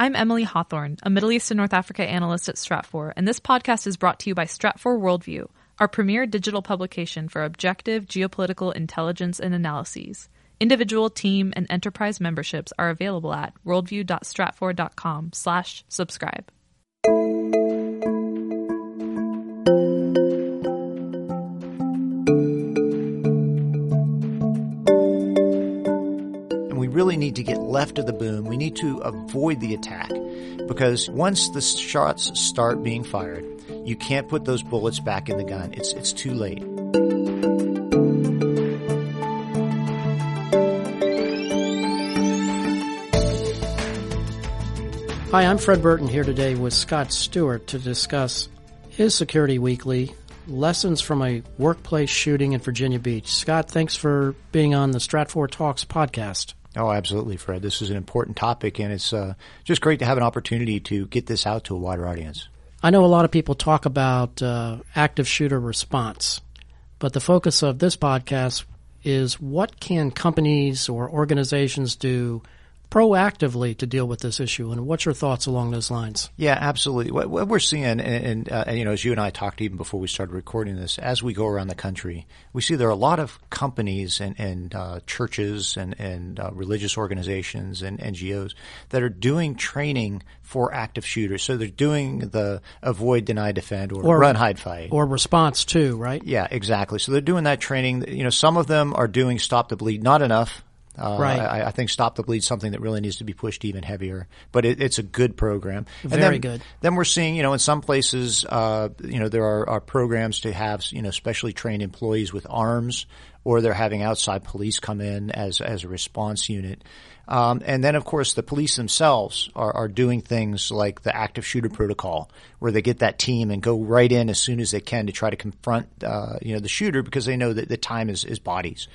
I'm Emily Hawthorne, a Middle East and North Africa analyst at Stratfor, and this podcast is brought to you by Stratfor Worldview, our premier digital publication for objective geopolitical intelligence and analyses. Individual, team, and enterprise memberships are available at worldview.stratfor.com slash subscribe. Need to get left of the boom. We need to avoid the attack because once the shots start being fired, you can't put those bullets back in the gun. It's, it's too late. Hi, I'm Fred Burton here today with Scott Stewart to discuss his Security Weekly lessons from a workplace shooting in Virginia Beach. Scott, thanks for being on the Stratfor Talks podcast. Oh, absolutely, Fred. This is an important topic, and it's uh, just great to have an opportunity to get this out to a wider audience. I know a lot of people talk about uh, active shooter response, but the focus of this podcast is what can companies or organizations do proactively to deal with this issue? And what's your thoughts along those lines? Yeah, absolutely. What, what we're seeing, and, and uh, you know, as you and I talked even before we started recording this, as we go around the country, we see there are a lot of companies and, and uh, churches and, and uh, religious organizations and NGOs that are doing training for active shooters. So they're doing the avoid, deny, defend, or, Or- run, hide, fight. Or response too, right? Yeah, exactly. So they're doing that training. You know, some of them are doing stop the bleed, not enough. Uh, Right. I, I think stop the bleed is something that really needs to be pushed even heavier, but it, it's a good program. And Very then, good. Then we're seeing, you know, in some places, uh, you know, there are, are programs to have, you know, specially trained employees with arms, or they're having outside police come in as as a response unit. Um, and then, of course, the police themselves are, are doing things like the active shooter protocol, where they get that team and go right in as soon as they can to try to confront, uh, you know, the shooter because they know that the time is, is bodies.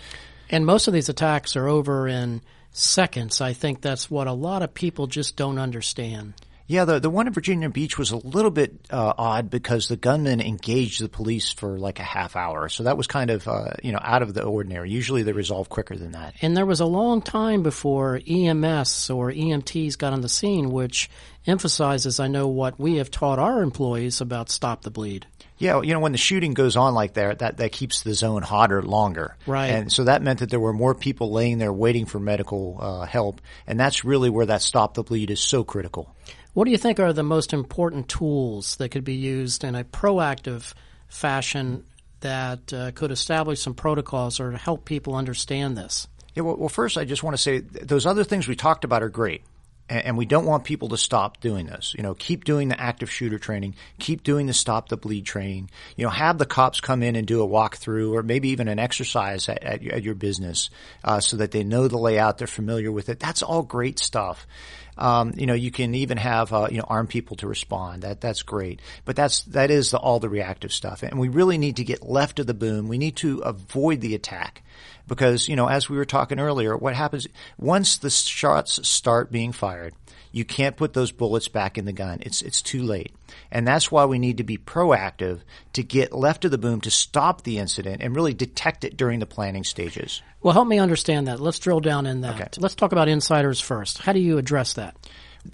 And most of these attacks are over in seconds. I think that's what a lot of people just don't understand. Yeah, the the one in Virginia Beach was a little bit uh, odd because the gunman engaged the police for like a half hour, so that was kind of uh, you know out of the ordinary. Usually they resolve quicker than that. And there was a long time before EMS or EMTs got on the scene, which emphasizes, I know, what we have taught our employees about Stop the Bleed. Yeah, you know when the shooting goes on like that, that that keeps the zone hotter longer. Right. and so that meant that there were more people laying there waiting for medical uh, help, and that's really where that stop the bleed is so critical. What do you think are the most important tools that could be used in a proactive fashion that uh, could establish some protocols or help people understand this? Yeah, well, well, first, I just want to say those other things we talked about are great. And, we don't want people to stop doing this. You know, keep doing the active shooter training, keep doing the stop the bleed training. You know, have the cops come in and do a walkthrough or maybe even an exercise at, at, your- at your business, uh, so that they know the layout, they're familiar with it. That's all great stuff. Um, you know, you can even have uh, you know arm people to respond. That that's great, but that's that is the, all the reactive stuff, and we really need to get left of the boom. We need to avoid the attack because you know, as we were talking earlier, what happens once the shots start being fired, you can't put those bullets back in the gun. It's it's too late, and that's why we need to be proactive to get left of the boom to stop the incident and really detect it during the planning stages. Well, help me understand that. Let's drill down in that. Okay. Let's talk about insiders first. How do you address that?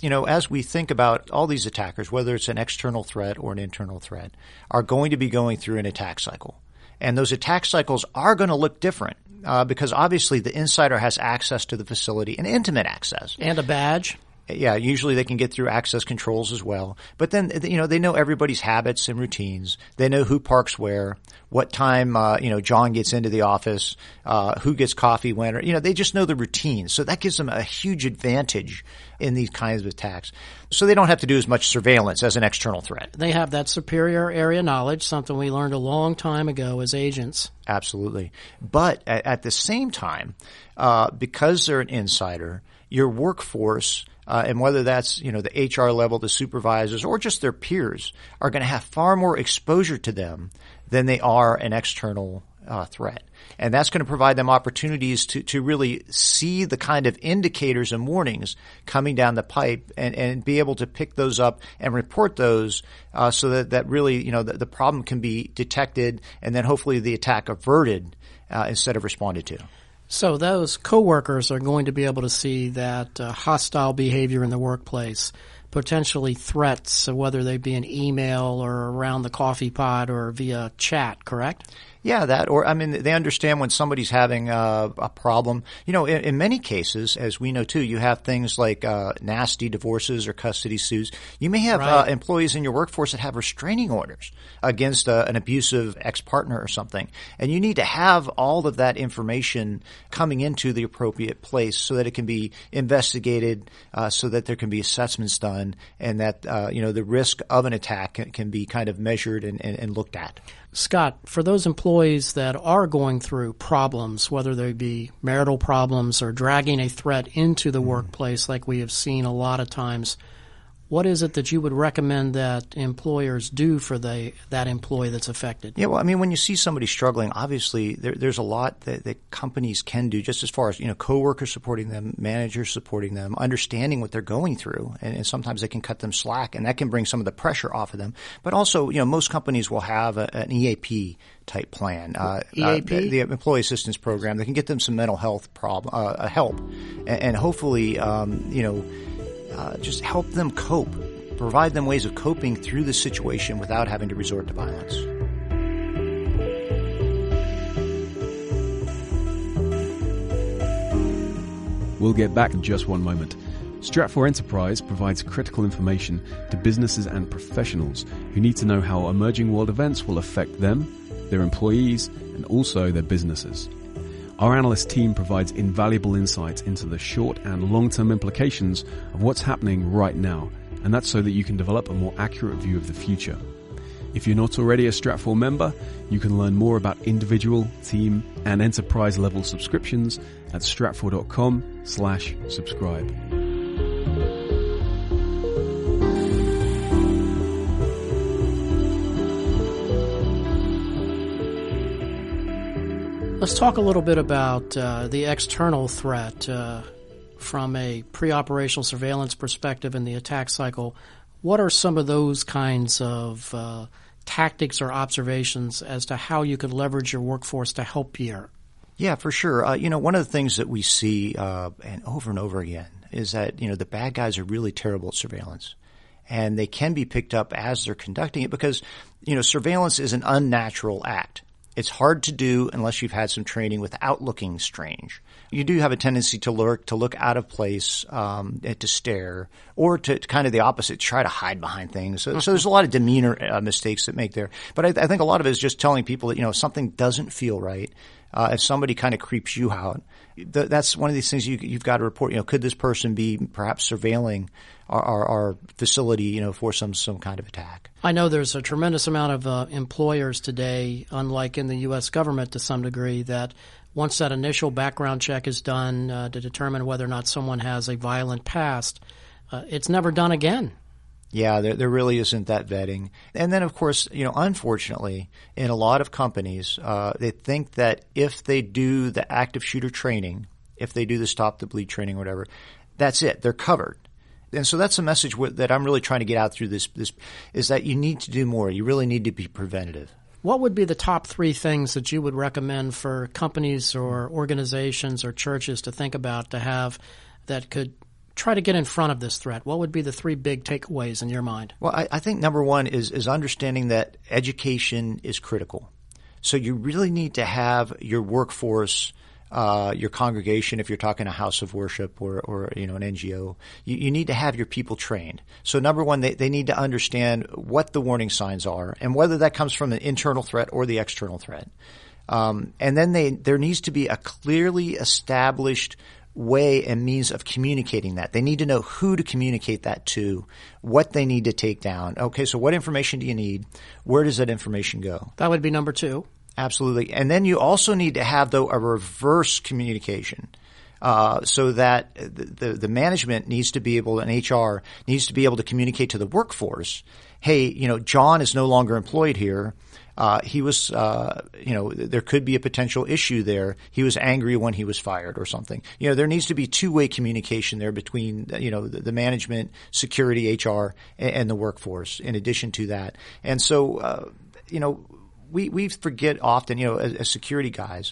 you know, as we think about all these attackers, whether it's an external threat or an internal threat, are going to be going through an attack cycle. And those attack cycles are going to look different uh, because obviously the insider has access to the facility and intimate access. And a badge? Yeah, usually they can get through access controls as well. But then, you know, they know everybody's habits and routines. They know who parks where, what time, uh, you know, John gets into the office, uh, who gets coffee when, or, you know, they just know the routines. So that gives them a huge advantage in these kinds of attacks. So they don't have to do as much surveillance as an external threat. They have that superior area knowledge, something we learned a long time ago as agents. Absolutely. But at, at the same time, uh, because they're an insider, your workforce, uh, and whether that's you know the HR level, the supervisors, or just their peers, are going to have far more exposure to them than they are an external uh, threat, and that's going to provide them opportunities to to really see the kind of indicators and warnings coming down the pipe, and and be able to pick those up and report those, uh, so that that really you know the, the problem can be detected, and then hopefully the attack averted uh, instead of responded to. So those coworkers are going to be able to see that uh, hostile behavior in the workplace, potentially threats, whether they be an email or around the coffee pot or via chat, correct? Yeah, that, or I mean, they understand when somebody's having a, a problem. You know, in, in, many cases, as we know too, you have things like uh, nasty divorces or custody suits. You may have uh, right. uh, employees in your workforce that have restraining orders against uh, an abusive ex-partner or something, and you need to have all of that information coming into the appropriate place so that it can be investigated, uh, so that there can be assessments done, and that uh, you know the risk of an attack can, can be kind of measured and, and, and looked at. Scott, for those employees that are going through problems, whether they be marital problems or dragging a threat into the mm-hmm. workplace, like we have seen a lot of times, what is it that you would recommend that employers do for the that employee that's affected? Yeah, well, I mean, when you see somebody struggling, obviously there, there's a lot that, that, companies can do, just as far as you know, coworkers supporting them, managers supporting them, understanding what they're going through, and, and, sometimes they can cut them slack, and that can bring some of the pressure off of them. But also, you know, most companies will have a, an EAP type plan, uh, EAP, uh, the, the, employee assistance program. They can get them some mental health problem uh, help, and, and hopefully, um, you know uh, just help them cope, provide them ways of coping through the situation without having to resort to violence. We'll get back in just one moment. Stratfor Enterprise provides critical information to businesses and professionals who need to know how emerging world events will affect them, their employees, and also their businesses. Our analyst team provides invaluable insights into the short and long-term implications of what's happening right now, and that's so that you can develop a more accurate view of the future. If you're not already a Stratfor member, you can learn more about individual, team, and enterprise level subscriptions at stratfor.com slash subscribe. Let's talk a little bit about uh, the external threat uh, from a pre operational surveillance perspective in the attack cycle. What are some of those kinds of uh, tactics or observations as to how you could leverage your workforce to help here? Yeah, for sure. Uh, you know, one of the things that we see uh, and over and over again is that you know the bad guys are really terrible at surveillance and they can be picked up as they're conducting it because you know surveillance is an unnatural act. It's hard to do unless you've had some training without looking strange. You do have a tendency to lurk, to look out of place, um, to stare, or to, to, kind of the opposite, try to hide behind things. So, so there's a lot of demeanor uh, mistakes that make there. But I, I, think a lot of it is just telling people that you know something doesn't feel right. Uh, if somebody kind of creeps you out, th- that's one of these things you, have got to report. You know, could this person be perhaps surveilling our, our, our, facility, you know, for some some kind of attack? I know there's a tremendous amount of uh, employers today, unlike in the U.S. government to some degree, that once that initial background check is done uh, to determine whether or not someone has a violent past, uh, it's never done again. Yeah, there, there really isn't that vetting. And then, of course, you know, unfortunately, in a lot of companies, uh, they think that if they do the active shooter training, if they do the stop the bleed training or whatever, that's it. They're covered. And so that's a message that I'm really trying to get out through this, this is that you need to do more. You really need to be preventative. What would be the top three things that you would recommend for companies or organizations or churches to think about to have that could try to get in front of this threat? What would be the three big takeaways in your mind? Well, I, I think number one is is understanding that education is critical. So you really need to have your workforce. Uh, your congregation, if you're talking a house of worship or, or you know an NGO, you, you, need to have your people trained. So number one, they, they need to understand what the warning signs are and whether that comes from an internal threat or the external threat. Um, and then they there needs to be a clearly established way and means of communicating that. They need to know who to communicate that to, what they need to take down. Okay, so what information do you need? Where does that information go? That would be number two. Absolutely. And then you also need to have, though, a reverse communication. Uh, so that the, the, the management needs to be able, and HR needs to be able to communicate to the workforce, hey, you know, John is no longer employed here uh, he was, uh, you know, there could be a potential issue there. He was angry when he was fired or something. You know, there needs to be two way communication there between, you know, the, the management, security, HR, and, and, the workforce. In addition to that, and so, uh, you know, we we forget often, you know, as, as security guys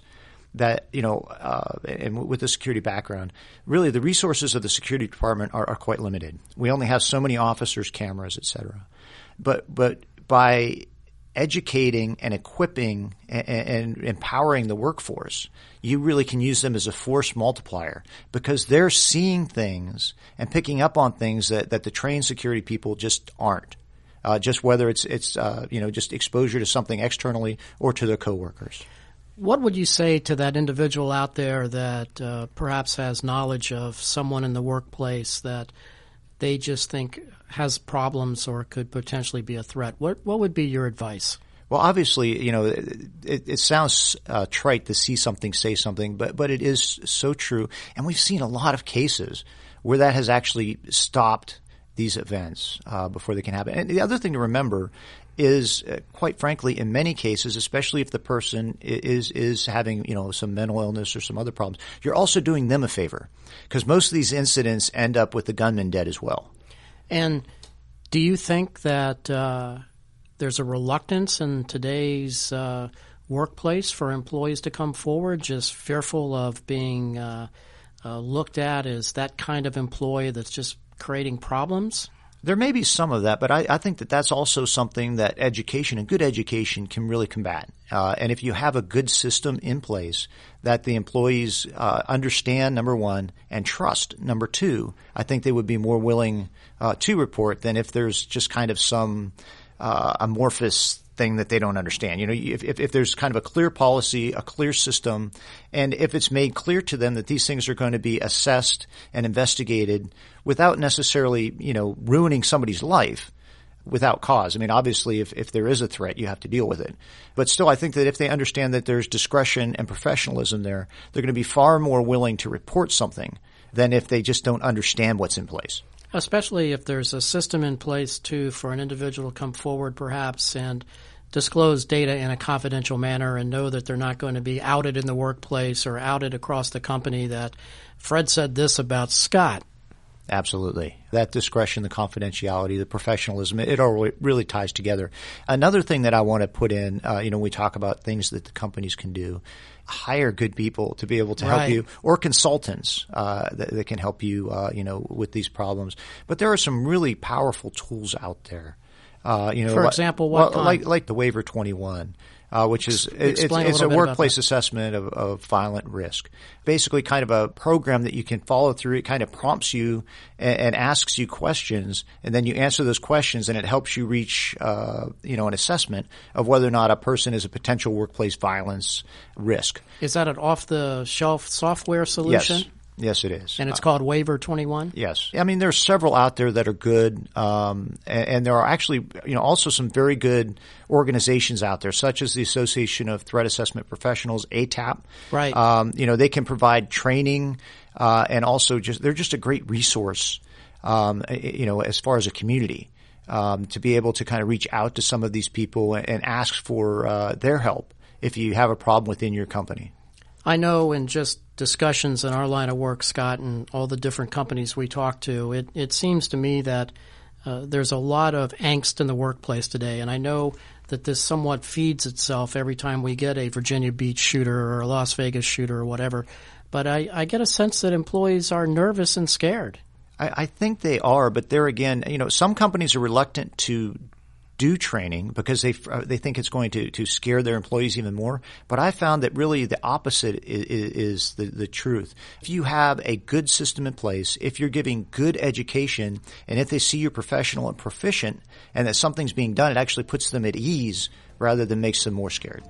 that you know, uh, and with the security background, really the resources of the security department are, are quite limited. We only have so many officers, cameras, et cetera. But but by educating and equipping and, and, empowering the workforce, you really can use them as a force multiplier because they're seeing things and picking up on things that, that the trained security people just aren't. Uh, just whether it's it's uh, you know just exposure to something externally or to their coworkers. What would you say to that individual out there that uh, perhaps has knowledge of someone in the workplace that they just think has problems or could potentially be a threat? What what would be your advice? Well, obviously, you know, it, it sounds uh, trite to see something, say something, but but it is so true, and we've seen a lot of cases where that has actually stopped these events uh, before they can happen. And the other thing to remember is, uh, quite frankly, in many cases, especially if the person is is having you know some mental illness or some other problems, you're also doing them a favor because most of these incidents end up with the gunman dead as well. And do you think that uh, there's a reluctance in today's uh, workplace for employees to come forward, just fearful of being uh, uh, looked at as that kind of employee that's just creating problems? There may be some of that, but I, I, think that that's also something that education and good education can really combat. Uh, and if you have a good system in place that the employees uh, understand, number one, and trust, number two, I think they would be more willing uh, to report than if there's just kind of some uh, amorphous thing that they don't understand. You know, if, if, if, there's kind of a clear policy, a clear system, and if it's made clear to them that these things are going to be assessed and investigated without necessarily, you know, ruining somebody's life without cause. I mean, obviously, if, if there is a threat, you have to deal with it. But still, I think that if they understand that there's discretion and professionalism there, they're going to be far more willing to report something than if they just don't understand what's in place. Especially if there's a system in place too for an individual to come forward perhaps and disclose data in a confidential manner and know that they're not going to be outed in the workplace or outed across the company that Fred said this about Scott. Absolutely. That discretion, the confidentiality, the professionalism, it, all really ties together. Another thing that I want to put in, uh, you know, we talk about things that the companies can do hire good people to be able to help you or consultants uh, that, that, can help you, uh, you know, with these problems. But there are some really powerful tools out there. Uh, you know, for example, what well, like like the WAVR Twenty One uh, which is it's, it's a, a workplace assessment of, of, violent risk. Basically, kind of a program that you can follow through. It kind of prompts you and, and asks you questions, and then you answer those questions, and it helps you reach uh, you know an assessment of whether or not a person is a potential workplace violence risk. Is that an off the shelf software solution? Yes. Yes, it is. And it's uh, called WAVR 21? Yes. I mean, there's several out there that are good. Um, and, and, there are actually, you know, also some very good organizations out there, such as the Association of Threat Assessment Professionals, ATAP. Right. Um, you know, they can provide training, uh, and also just, they're just a great resource, um, you know, as far as a community. Um, to be able to kind of reach out to some of these people and, and ask for uh, their help if you have a problem within your company. I know in just discussions in our line of work, Scott, and all the different companies we talk to, it, it seems to me that uh, there's a lot of angst in the workplace today. And I know that this somewhat feeds itself every time we get a Virginia Beach shooter or a Las Vegas shooter or whatever. But I, I get a sense that employees are nervous and scared. I, I think they are, but there again, you know, some companies are reluctant to do training because they uh, they think it's going to, to scare their employees even more. But I found that really the opposite is, is the, the truth. If you have a good system in place, if you're giving good education, and if they see you're professional and proficient, and that something's being done, it actually puts them at ease rather than makes them more scared.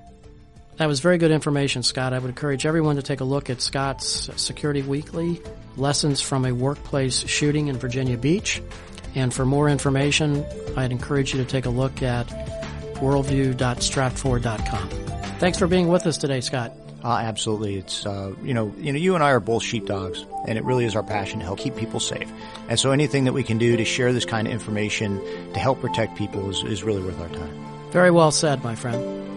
That was very good information, Scott. I would encourage everyone to take a look at Scott's Security Weekly Lessons from a Workplace Shooting in Virginia Beach. And for more information, I'd encourage you to take a look at worldview.stratfor.com. Thanks for being with us today, Scott. Uh, absolutely. It's, uh, you know, you know, you and I are both sheepdogs and it really is our passion to help keep people safe. And so anything that we can do to share this kind of information to help protect people is, is really worth our time. Very well said, my friend.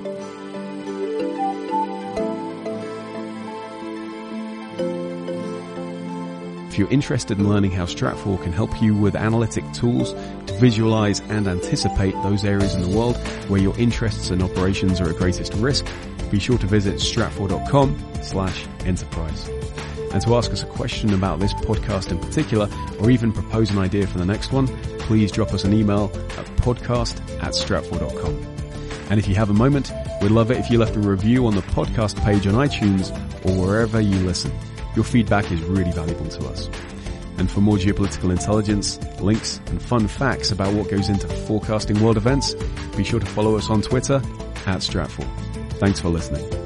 If you're interested in learning how Stratfor can help you with analytic tools to visualize and anticipate those areas in the world where your interests and operations are at greatest risk, be sure to visit stratfor.com slash enterprise. And to ask us a question about this podcast in particular, or even propose an idea for the next one, please drop us an email at podcast at stratfor.com. And if you have a moment, we'd love it if you left a review on the podcast page on iTunes or wherever you listen. Your feedback is really valuable to us. And for more geopolitical intelligence, links, and fun facts about what goes into forecasting world events, be sure to follow us on Twitter at Stratfor. Thanks for listening.